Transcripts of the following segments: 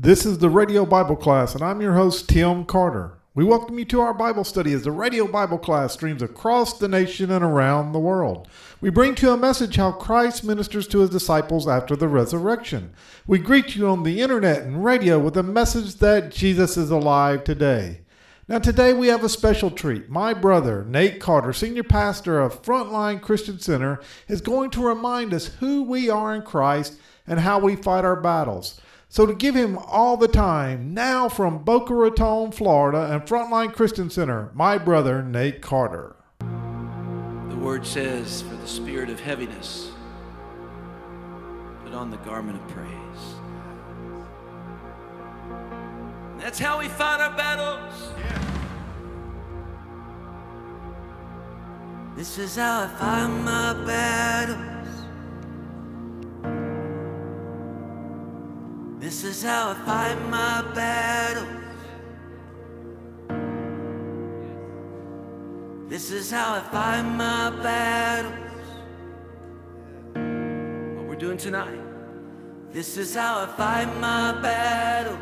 This is the Radio Bible Class, and I'm your host, Tim Carter. We welcome you to our Bible study as the Radio Bible Class streams across the nation and around the world. We bring to you a message how Christ ministers to his disciples after the resurrection. We greet you on the internet and radio with a message that Jesus is alive today. Now, today we have a special treat. My brother, Nate Carter, senior pastor of Frontline Christian Center, is going to remind us who we are in Christ and how we fight our battles. So, to give him all the time, now from Boca Raton, Florida, and Frontline Christian Center, my brother, Nate Carter. The word says, for the spirit of heaviness, put on the garment of praise. And that's how we fight our battles. This is how I fight my battles. This is how I fight my battles. This is how I fight my battles. What we're doing tonight. This is how I fight my battles.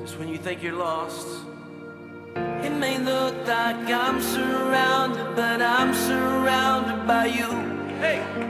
Just when you think you're lost, it may look like I'm surrounded, but I'm surrounded by you. Hey!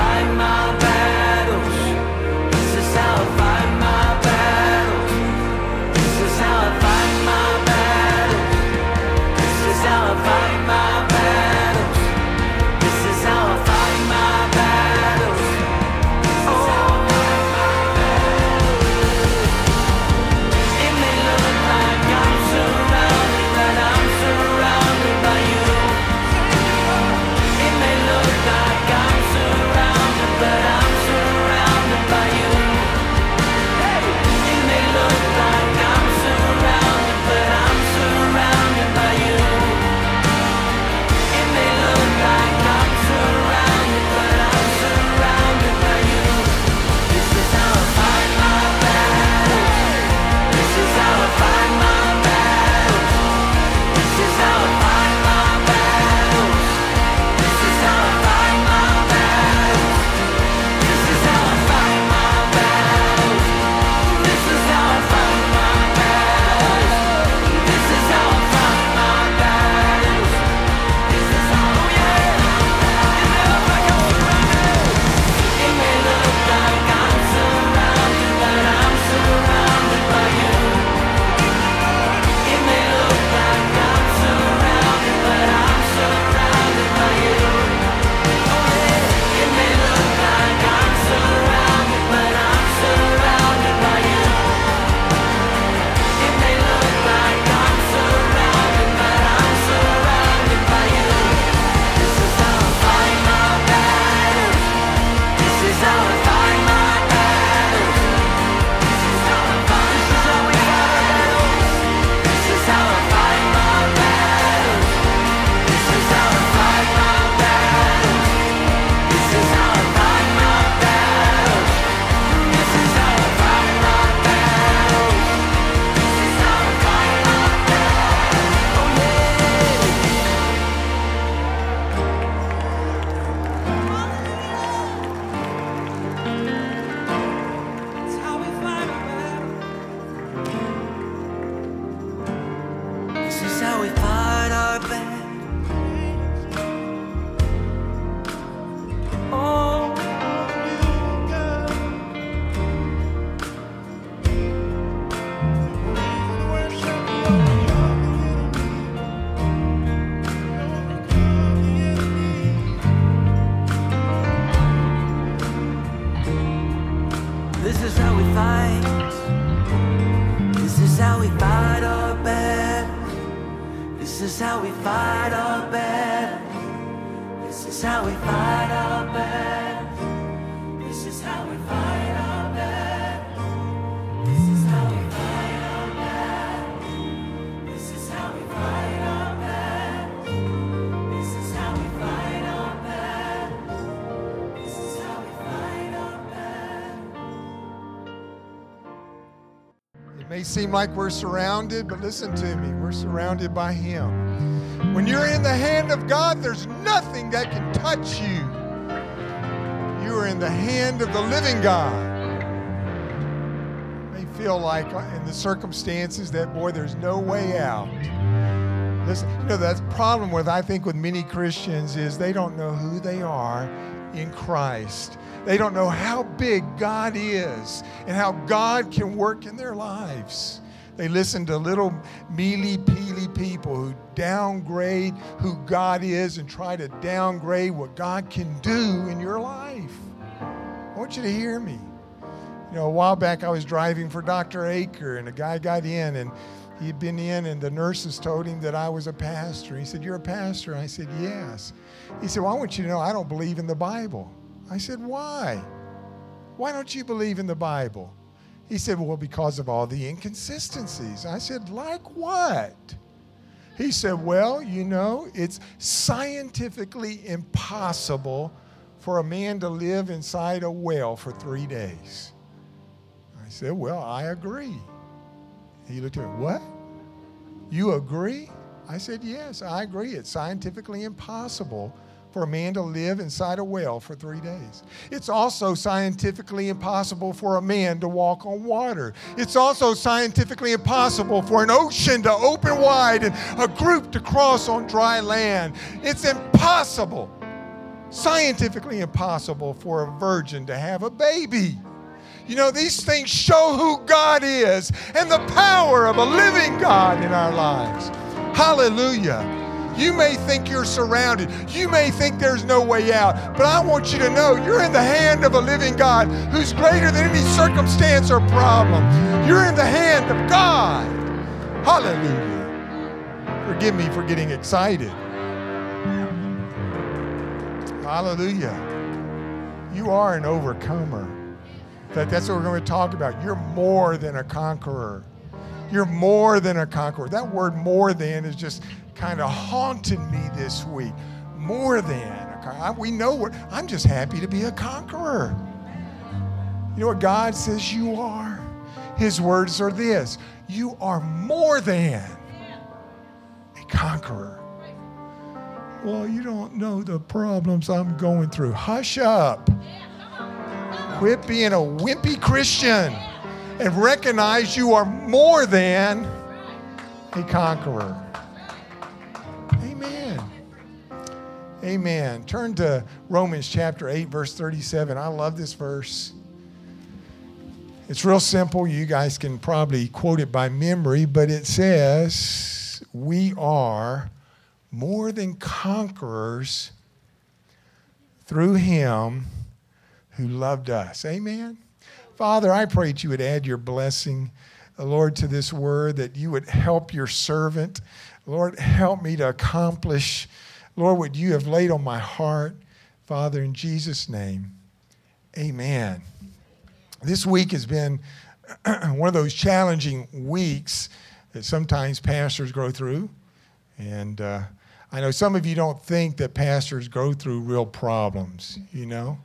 may seem like we're surrounded, but listen to me. We're surrounded by Him. When you're in the hand of God, there's nothing that can touch you. You are in the hand of the living God. It may feel like uh, in the circumstances that, boy, there's no way out. Listen, you know, that's problem with, I think, with many Christians is they don't know who they are in Christ. They don't know how big God is and how God can work in their lives. They listen to little mealy peely people who downgrade who God is and try to downgrade what God can do in your life. I want you to hear me. You know, a while back I was driving for Dr. Aker and a guy got in and he had been in and the nurses told him that I was a pastor. He said, You're a pastor? I said, Yes. He said, Well, I want you to know I don't believe in the Bible. I said, Why? Why don't you believe in the Bible? He said, Well, because of all the inconsistencies. I said, Like what? He said, Well, you know, it's scientifically impossible for a man to live inside a well for three days. I said, Well, I agree. He looked at me, What? You agree? I said, Yes, I agree. It's scientifically impossible for a man to live inside a well for three days. It's also scientifically impossible for a man to walk on water. It's also scientifically impossible for an ocean to open wide and a group to cross on dry land. It's impossible, scientifically impossible for a virgin to have a baby. You know, these things show who God is and the power of a living God in our lives. Hallelujah. You may think you're surrounded. You may think there's no way out. But I want you to know you're in the hand of a living God who's greater than any circumstance or problem. You're in the hand of God. Hallelujah. Forgive me for getting excited. Hallelujah. You are an overcomer. Fact, that's what we're going to talk about. You're more than a conqueror. You're more than a conqueror. That word more than is just kind of haunted me this week. More than. We know what, I'm just happy to be a conqueror. You know what God says you are? His words are this You are more than a conqueror. Well, you don't know the problems I'm going through. Hush up. Quit being a wimpy Christian and recognize you are more than a conqueror. Amen. Turn to Romans chapter 8, verse 37. I love this verse. It's real simple. You guys can probably quote it by memory, but it says, We are more than conquerors through him who loved us. Amen. Father, I pray that you would add your blessing, Lord, to this word, that you would help your servant. Lord, help me to accomplish Lord, what you have laid on my heart, Father, in Jesus' name, amen. This week has been one of those challenging weeks that sometimes pastors go through. And uh, I know some of you don't think that pastors go through real problems, you know?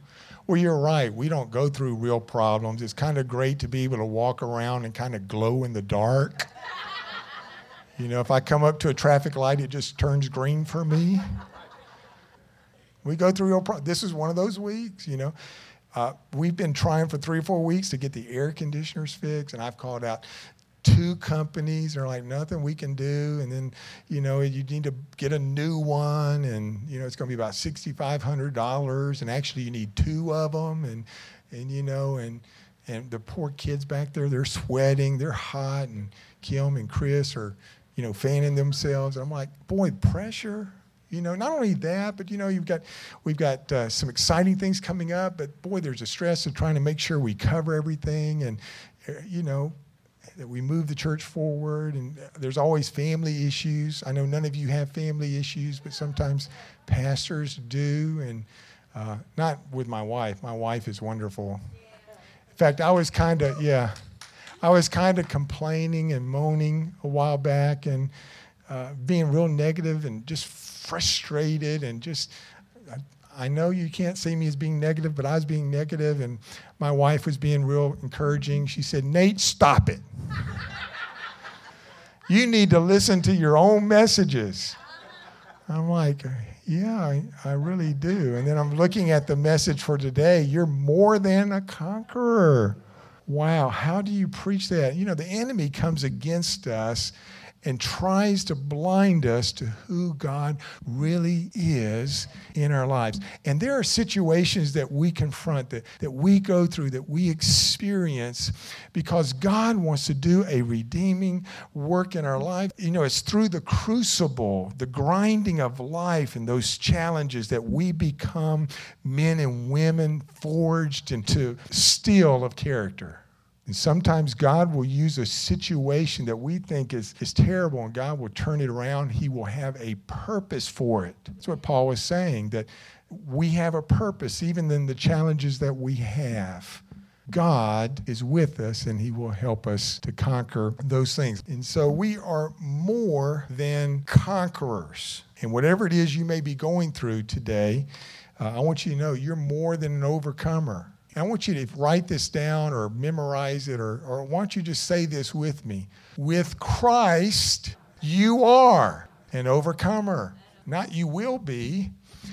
Well, you're right. We don't go through real problems. It's kind of great to be able to walk around and kind of glow in the dark. You know, if I come up to a traffic light, it just turns green for me. We go through real problems. This is one of those weeks, you know. Uh, we've been trying for three or four weeks to get the air conditioners fixed, and I've called out two companies. They're like, nothing we can do. And then, you know, you need to get a new one, and, you know, it's going to be about $6,500. And actually, you need two of them. And, and you know, and, and the poor kids back there, they're sweating, they're hot. And Kim and Chris are you know, fanning themselves. And I'm like, boy, pressure. You know, not only that, but you know, you've got, we've got uh, some exciting things coming up. But boy, there's a stress of trying to make sure we cover everything, and uh, you know, that we move the church forward. And there's always family issues. I know none of you have family issues, but sometimes pastors do, and uh, not with my wife. My wife is wonderful. In fact, I was kind of yeah. I was kind of complaining and moaning a while back and uh, being real negative and just frustrated and just. I know you can't see me as being negative, but I was being negative, and my wife was being real encouraging. She said, Nate, stop it. You need to listen to your own messages. I'm like, yeah, I, I really do. And then I'm looking at the message for today. You're more than a conqueror. Wow, how do you preach that? You know, the enemy comes against us and tries to blind us to who God really is in our lives. And there are situations that we confront, that, that we go through, that we experience because God wants to do a redeeming work in our life. You know, it's through the crucible, the grinding of life, and those challenges that we become men and women forged into steel of character. And sometimes God will use a situation that we think is, is terrible and God will turn it around. He will have a purpose for it. That's what Paul was saying, that we have a purpose even in the challenges that we have. God is with us and He will help us to conquer those things. And so we are more than conquerors. And whatever it is you may be going through today, uh, I want you to know you're more than an overcomer. And I want you to write this down or memorize it, or, or why don't you just say this with me? With Christ, you are an overcomer. Not you will be.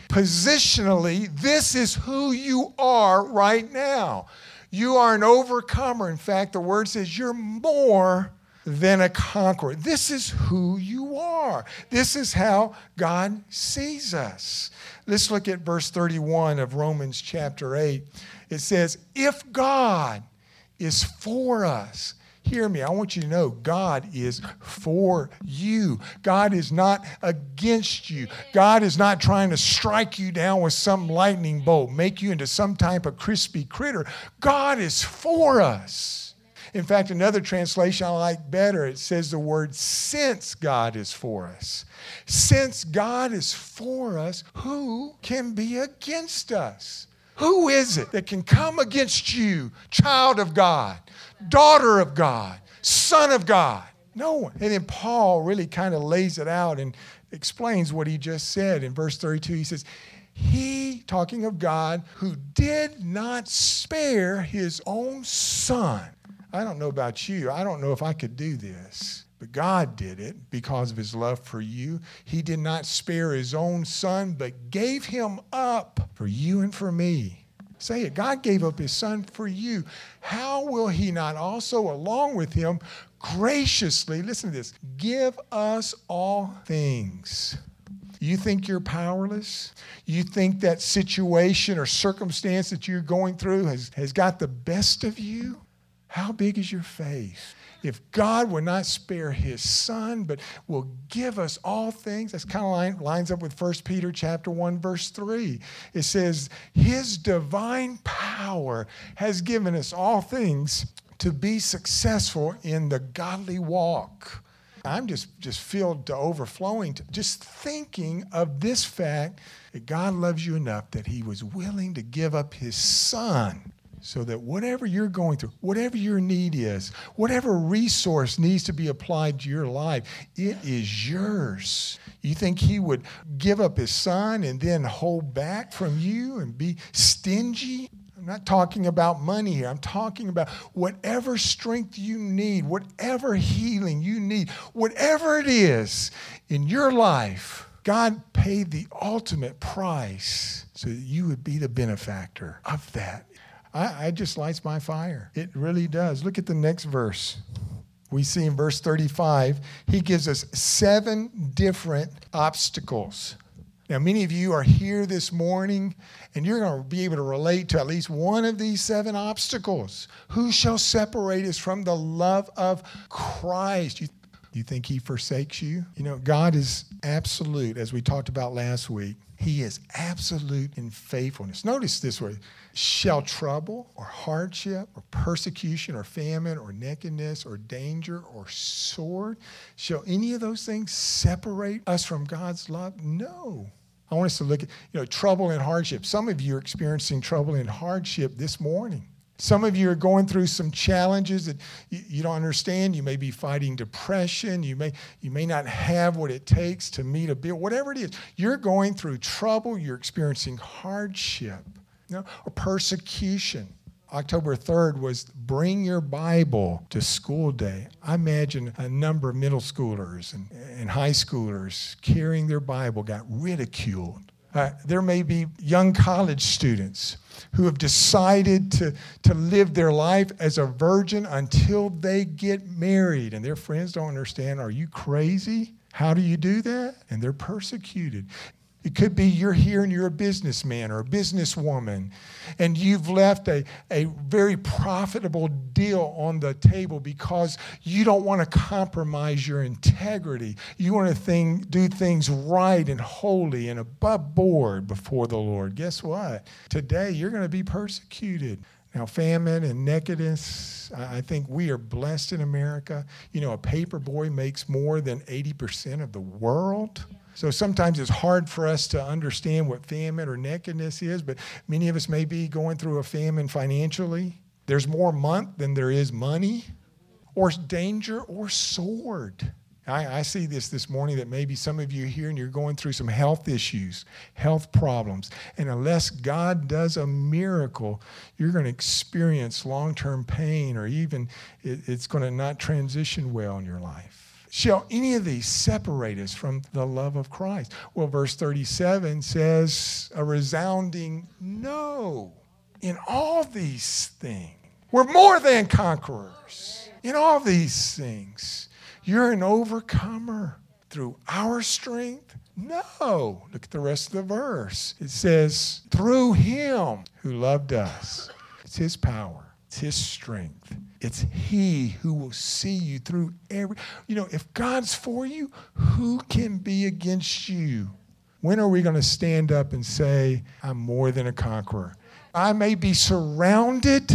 Positionally, this is who you are right now. You are an overcomer. In fact, the word says you're more than a conqueror. This is who you are. This is how God sees us. Let's look at verse 31 of Romans chapter 8. It says, If God is for us, hear me, I want you to know God is for you. God is not against you. God is not trying to strike you down with some lightning bolt, make you into some type of crispy critter. God is for us. In fact, another translation I like better, it says the word since God is for us. Since God is for us, who can be against us? Who is it that can come against you, child of God, daughter of God, son of God? No one. And then Paul really kind of lays it out and explains what he just said in verse 32. He says, He, talking of God, who did not spare his own son. I don't know about you. I don't know if I could do this. But God did it because of his love for you. He did not spare his own son, but gave him up for you and for me. Say it. God gave up his son for you. How will he not also, along with him, graciously, listen to this, give us all things? You think you're powerless? You think that situation or circumstance that you're going through has, has got the best of you? How big is your faith? if God will not spare his son, but will give us all things, that's kind of line, lines up with 1 Peter chapter 1, verse 3. It says, His divine power has given us all things to be successful in the godly walk. I'm just, just filled to overflowing, to just thinking of this fact that God loves you enough that he was willing to give up his son so that whatever you're going through, whatever your need is, whatever resource needs to be applied to your life, it is yours. You think he would give up his son and then hold back from you and be stingy? I'm not talking about money here. I'm talking about whatever strength you need, whatever healing you need, whatever it is in your life. God paid the ultimate price so that you would be the benefactor of that I, I just lights my fire. It really does. Look at the next verse. We see in verse 35, he gives us seven different obstacles. Now, many of you are here this morning and you're going to be able to relate to at least one of these seven obstacles. Who shall separate us from the love of Christ? You, you think he forsakes you? You know, God is absolute, as we talked about last week. He is absolute in faithfulness. Notice this word shall trouble or hardship or persecution or famine or nakedness or danger or sword, shall any of those things separate us from God's love? No. I want us to look at, you know, trouble and hardship. Some of you are experiencing trouble and hardship this morning. Some of you are going through some challenges that you, don't understand. You may be fighting depression. You may, you may not have what it takes to meet a bill. Whatever it is, you're going through trouble. You're experiencing hardship you know, or persecution. October 3rd was Bring Your Bible to School Day. I imagine a number of middle schoolers and, and high schoolers carrying their Bible got ridiculed. Uh, there may be young college students who have decided to, to live their life as a virgin until they get married, and their friends don't understand. Are you crazy? How do you do that? And they're persecuted. It could be you're here and you're a businessman or a businesswoman, and you've left a, a very profitable deal on the table because you don't want to compromise your integrity. You want to thing, do things right and holy and above board before the Lord. Guess what? Today you're going to be persecuted. Now, famine and nakedness, I think we are blessed in America. You know, a paper boy makes more than 80% of the world. So sometimes it's hard for us to understand what famine or nakedness is, but many of us may be going through a famine financially. There's more month than there is money, or danger, or sword. I, I, see this this morning that maybe some of you here and you're going through some health issues, health problems. And unless God does a miracle, you're going to experience long term pain or even it, it's going to not transition well in your life. Shall any of these separate us from the love of Christ? Well, verse 37 says a resounding no. In all these things, we're more than conquerors. In all these things, you're an overcomer through our strength? No. Look at the rest of the verse. It says, through him who loved us. It's his power, it's his strength. It's He who will see you through every. You know, if God's for you, who can be against you? When are we going to stand up and say, I'm more than a conqueror? I may be surrounded,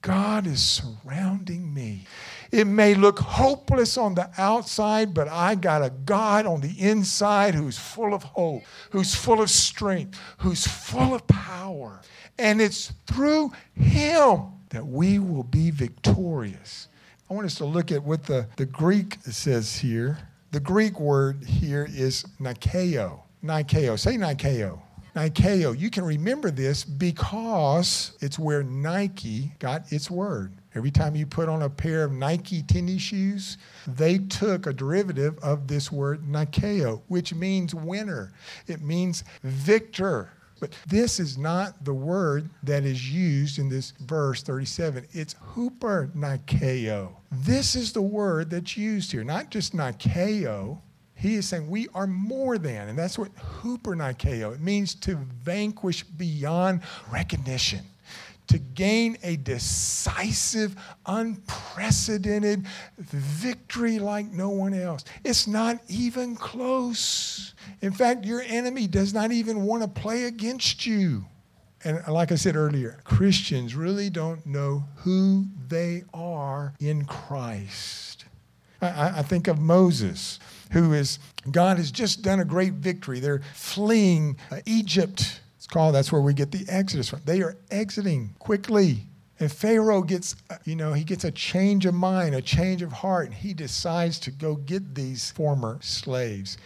God is surrounding me. It may look hopeless on the outside, but I got a God on the inside who's full of hope, who's full of strength, who's full of power. And it's through Him that we will be victorious. I want us to look at what the, the Greek says here. The Greek word here is Nikeo. Nikeo. Say Nikeo. Nikeo. You can remember this because it's where Nike got its word. Every time you put on a pair of Nike tennis shoes, they took a derivative of this word Nikeo, which means winner. It means victor. But this is not the word that is used in this verse 37. It's huper nikeo. This is the word that's used here, not just nikeo. He is saying we are more than, and that's what huper nikeo. It means to vanquish beyond recognition to gain a decisive, unprecedented victory like no one else. It's not even close. In fact, your enemy does not even want to play against you. And like I said earlier, Christians really don't know who they are in Christ. I, I think of Moses, who is, God has just done a great victory. They're fleeing uh, Egypt called, that's where we get the Exodus from. They are exiting quickly. And Pharaoh gets, uh, you know, he gets a change of mind, a change of heart, and he decides to go get these former slaves.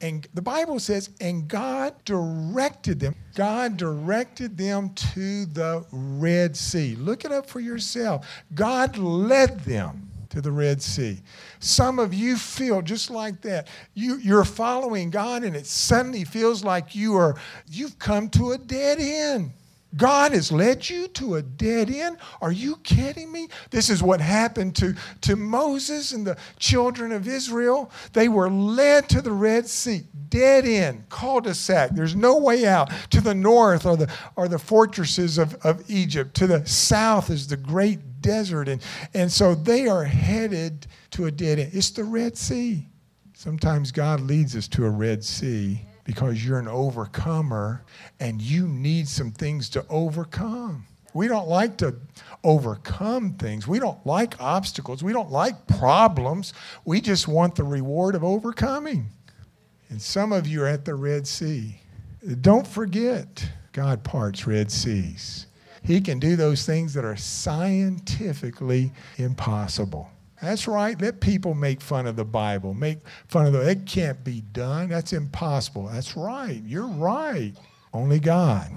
And the Bible says, and God directed them. God directed them to the Red Sea. Look it up for yourself. God led them to the Red Sea. Some of you feel just like that. You, you're following God, and it suddenly feels like you are you've come to a dead end. God has led you to a dead end? Are you kidding me? This is what happened to, to Moses and the children of Israel. They were led to the Red Sea, dead end, cul de sac. There's no way out. To the north are the, are the fortresses of, of Egypt, to the south is the great desert. And, and so they are headed to a dead end. It's the Red Sea. Sometimes God leads us to a Red Sea because you're an overcomer and you need some things to overcome. We don't like to overcome things. We don't like obstacles. We don't like problems. We just want the reward of overcoming. And some of you are at the Red Sea. Don't forget, God parts Red Seas. He can do those things that are scientifically impossible. That's right. Let people make fun of the Bible, make fun of the. It can't be done. That's impossible. That's right. You're right. Only God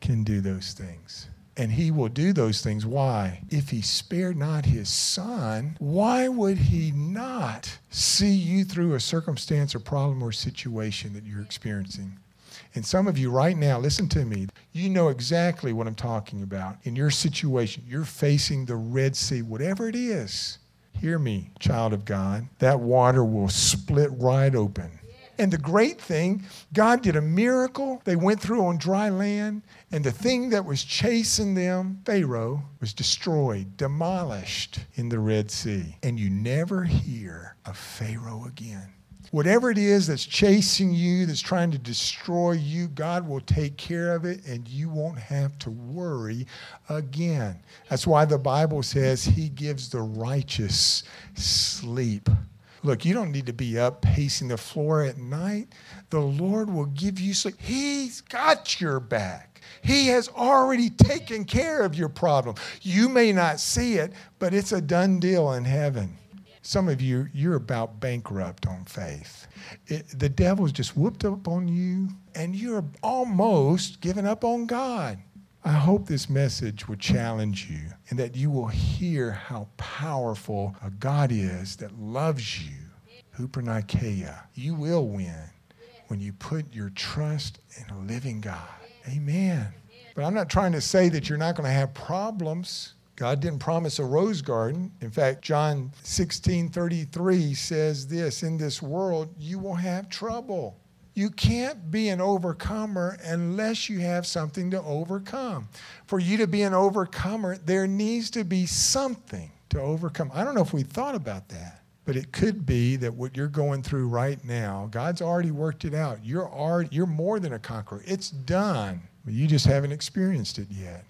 can do those things. And he will do those things. Why? If he spared not his son, why would he not see you through a circumstance or problem or situation that you're experiencing? And some of you right now, listen to me, you know exactly what I'm talking about. In your situation, you're facing the Red Sea, whatever it is. Hear me, child of God. That water will split right open. And the great thing, God did a miracle. They went through on dry land, and the thing that was chasing them, Pharaoh, was destroyed, demolished in the Red Sea. And you never hear of Pharaoh again. Whatever it is that's chasing you, that's trying to destroy you, God will take care of it and you won't have to worry again. That's why the Bible says He gives the righteous sleep. Look, you don't need to be up pacing the floor at night. The Lord will give you sleep. He's got your back. He has already taken care of your problem. You may not see it, but it's a done deal in heaven. Some of you, you're about bankrupt on faith. It, the devil's just whooped up on you, and you're almost giving up on God. I hope this message will challenge you and that you will hear how powerful a God is that loves you. Hupernikeia. You will win when you put your trust in a living God. Amen. But I'm not trying to say that you're not going to have problems. God didn't promise a rose garden. In fact, John 16 33 says this In this world, you will have trouble. You can't be an overcomer unless you have something to overcome. For you to be an overcomer, there needs to be something to overcome. I don't know if we thought about that, but it could be that what you're going through right now, God's already worked it out. You're, already, you're more than a conqueror, it's done, but you just haven't experienced it yet.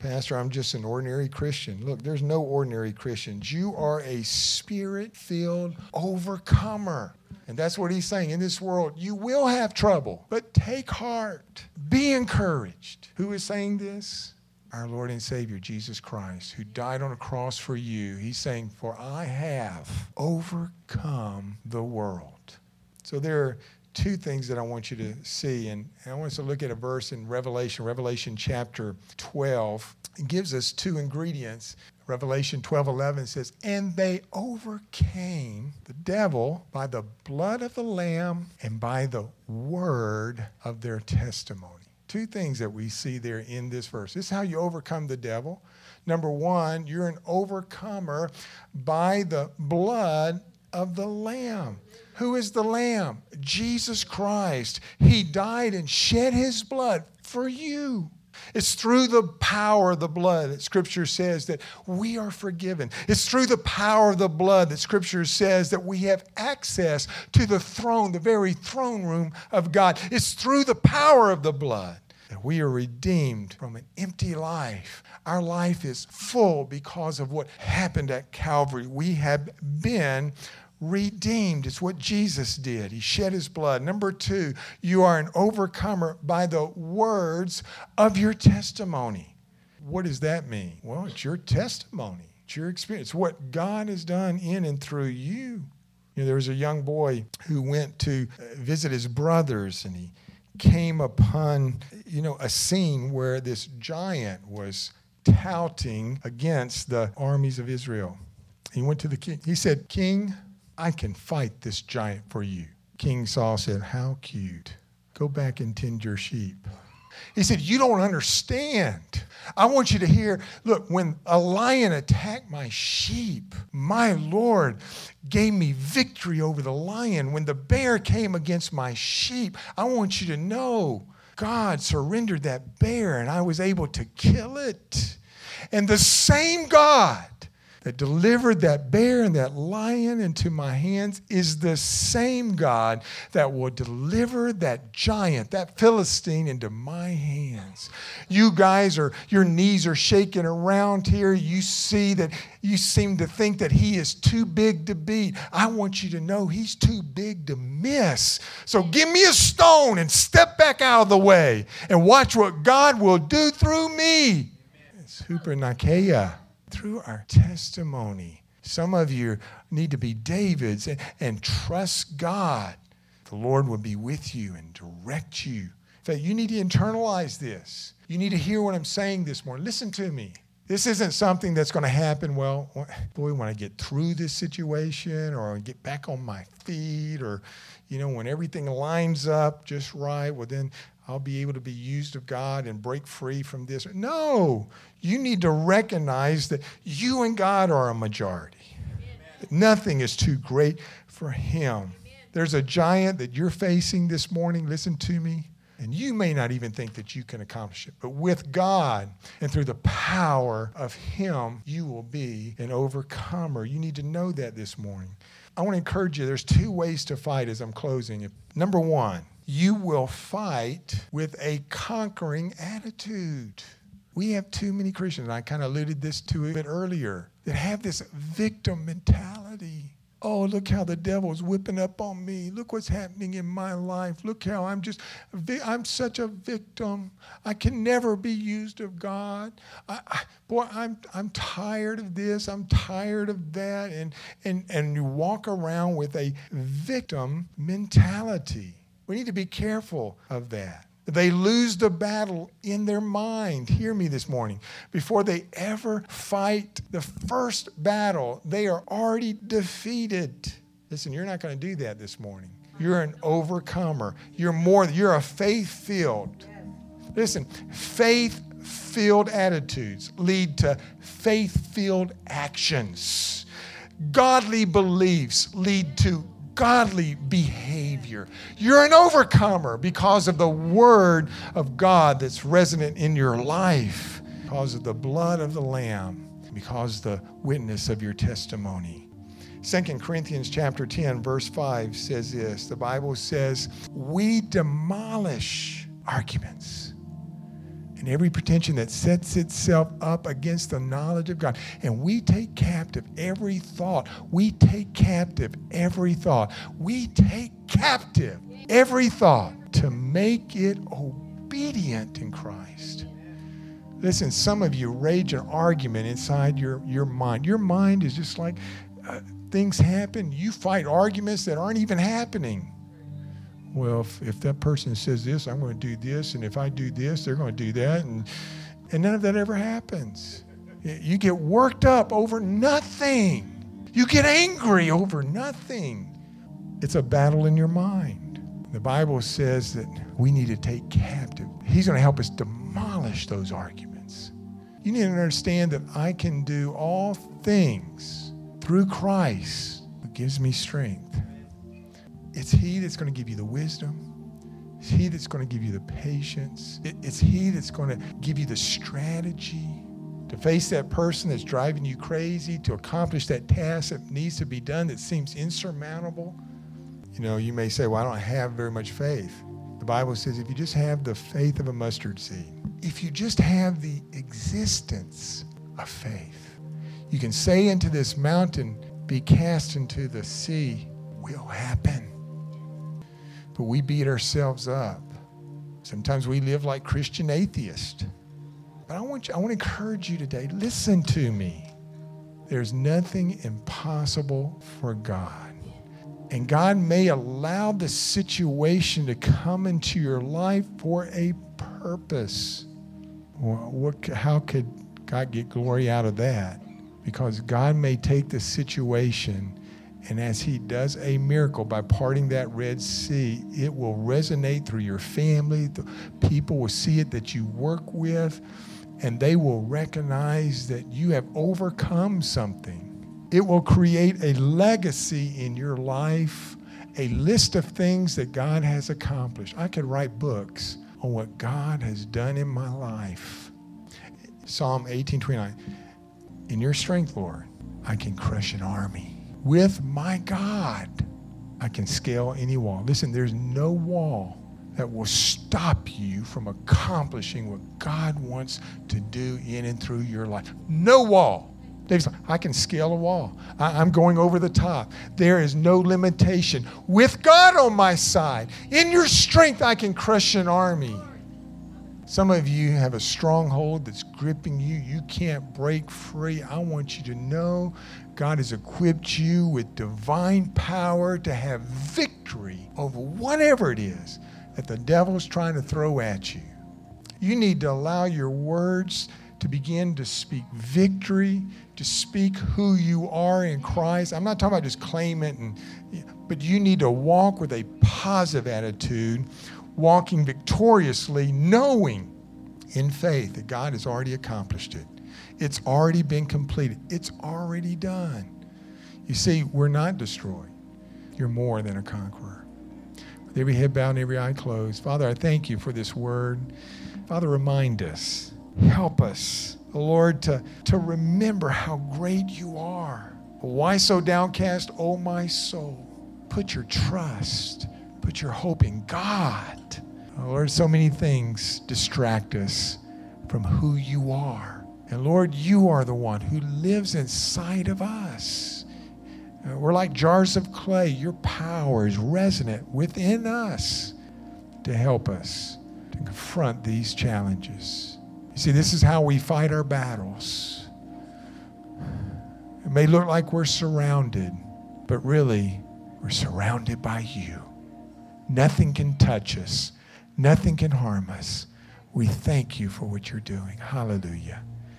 Pastor, I'm just an ordinary Christian. Look, there's no ordinary Christians. You are a spirit filled overcomer. And that's what he's saying. In this world, you will have trouble, but take heart. Be encouraged. Who is saying this? Our Lord and Savior, Jesus Christ, who died on a cross for you. He's saying, For I have overcome the world. So there are two things that I want you to see. And I want us to look at a verse in Revelation, Revelation chapter 12. It gives us two ingredients. Revelation 12 11 says, And they overcame the devil by the blood of the Lamb and by the word of their testimony. Two things that we see there in this verse. This is how you overcome the devil. Number one, you're an overcomer by the blood of the Lamb. Who is the Lamb? Jesus Christ. He died and shed his blood for you. It's through the power of the blood that Scripture says that we are forgiven. It's through the power of the blood that Scripture says that we have access to the throne, the very throne room of God. It's through the power of the blood that we are redeemed from an empty life. Our life is full because of what happened at Calvary. We have been redeemed. It's what Jesus did. He shed his blood. Number two, you are an overcomer by the words of your testimony. What does that mean? Well, it's your testimony, it's your experience, what God has done in and through you. You know, there was a young boy who went to uh, visit his brothers and he came upon, you know, a scene where this giant was touting against the armies of Israel. He went to the king. He said, King, I can fight this giant for you. King Saul said, How cute. Go back and tend your sheep. He said, You don't understand. I want you to hear look, when a lion attacked my sheep, my Lord gave me victory over the lion. When the bear came against my sheep, I want you to know God surrendered that bear and I was able to kill it. And the same God that delivered that bear and that lion into my hands is the same God that will deliver that giant, that Philistine, into my hands. You guys are, your knees are shaking around here. You see that you seem to think that he is too big to beat. I want you to know he's too big to miss. So give me a stone and step back out of the way and watch what God will do through me. It's Hupernikeia through our testimony. Some of you need to be Davids and, and trust God. The Lord will be with you and direct you In fact, you need to internalize this. You need to hear what I'm saying this morning. Listen to me. This isn't something that's going to happen, well, boy, when I get through this situation or get back on my feet or, you know, when everything lines up just right, well, then I'll be able to be used of God and break free from this. No, you need to recognize that you and God are a majority. Nothing is too great for Him. There's a giant that you're facing this morning. Listen to me. And you may not even think that you can accomplish it. But with God and through the power of Him, you will be an overcomer. You need to know that this morning. I want to encourage you there's two ways to fight as I'm closing. Number one, you will fight with a conquering attitude. We have too many Christians, I kind of alluded this to it earlier, that have this victim mentality. Oh, look how the devil's whipping up on me. Look what's happening in my life. Look how I'm just, I'm such a victim. I can never be used of God. I, I, boy, I'm, I'm tired of this. I'm tired of that. And, and, and you walk around with a victim mentality. We need to be careful of that. They lose the battle in their mind. Hear me this morning. Before they ever fight the first battle, they are already defeated. Listen, you're not going to do that this morning. You're an overcomer. You're more, you're a faith filled. Listen, faith filled attitudes lead to faith filled actions. Godly beliefs lead to godly behavior. You're an overcomer because of the word of God that's resonant in your life, because of the blood of the Lamb, because the witness of your testimony. 2 Corinthians chapter 10 verse 5 says this. The Bible says, "We demolish arguments and every pretension that sets itself up against the knowledge of God. And we take captive every thought. We take captive every thought. We take captive every thought to make it obedient in Christ. Listen, some of you rage an argument inside your, your mind. Your mind is just like uh, things happen. You fight arguments that aren't even happening well, if, if that person says this, I'm going to do this, and if I do this, they're going to do that, and and none of that ever happens. You get worked up over nothing. You get angry over nothing. It's a battle in your mind. The Bible says that we need to take captive. He's going to help us demolish those arguments. You need to understand that I can do all things through Christ who gives me strength. It's He that's going to give you the wisdom. It's He that's going to give you the patience. It's He that's going to give you the strategy to face that person that's driving you crazy, to accomplish that task that needs to be done that seems insurmountable. You know, you may say, Well, I don't have very much faith. The Bible says if you just have the faith of a mustard seed, if you just have the existence of faith, you can say into this mountain, Be cast into the sea, will happen but we beat ourselves up. Sometimes we live like Christian atheists. But I want you, I want to encourage you today. Listen to me. There's nothing impossible for God. And God may allow the situation to come into your life for a purpose. What, how could God get glory out of that? Because God may take the situation and as he does a miracle by parting that Red Sea, it will resonate through your family. The people will see it that you work with, and they will recognize that you have overcome something. It will create a legacy in your life, a list of things that God has accomplished. I could write books on what God has done in my life. Psalm 18:29. In your strength, Lord, I can crush an army with my God, I can scale any wall. Listen, there's no wall that will stop you from accomplishing what God wants to do in and through your life. No wall. David's like, I can scale a wall. I, am going over the top. There is no limitation. With God on my side, in your strength, I can crush an army. Some of you have a stronghold that's gripping you. You can't break free. I want you to know God has equipped you with divine power to have victory over whatever it is that the devil's trying to throw at you. You need to allow your words to begin to speak victory, to speak who you are in Christ. I'm not talking about just claim it, and, but you need to walk with a positive attitude, walking victoriously, knowing in faith that God has already accomplished it. It's already been completed, it's already done. You see, we're not destroyed. You're more than a conqueror. With every head bowed and every eye closed, Father, I thank you for this word. Father, remind us, help us, Lord, to, to remember how great you are. Why so downcast, O oh my soul? Put your trust, put your hope in God. Oh, Lord, so many things distract us from who you are. And Lord, you are the one who lives inside of us. Uh, we're like jars of clay. Your power is resonant within us to help us to confront these challenges. You see, this is how we fight our battles. It may look like we're surrounded, but really, we're surrounded by you. Nothing can touch us, nothing can harm us. We thank you for what you're doing. Hallelujah.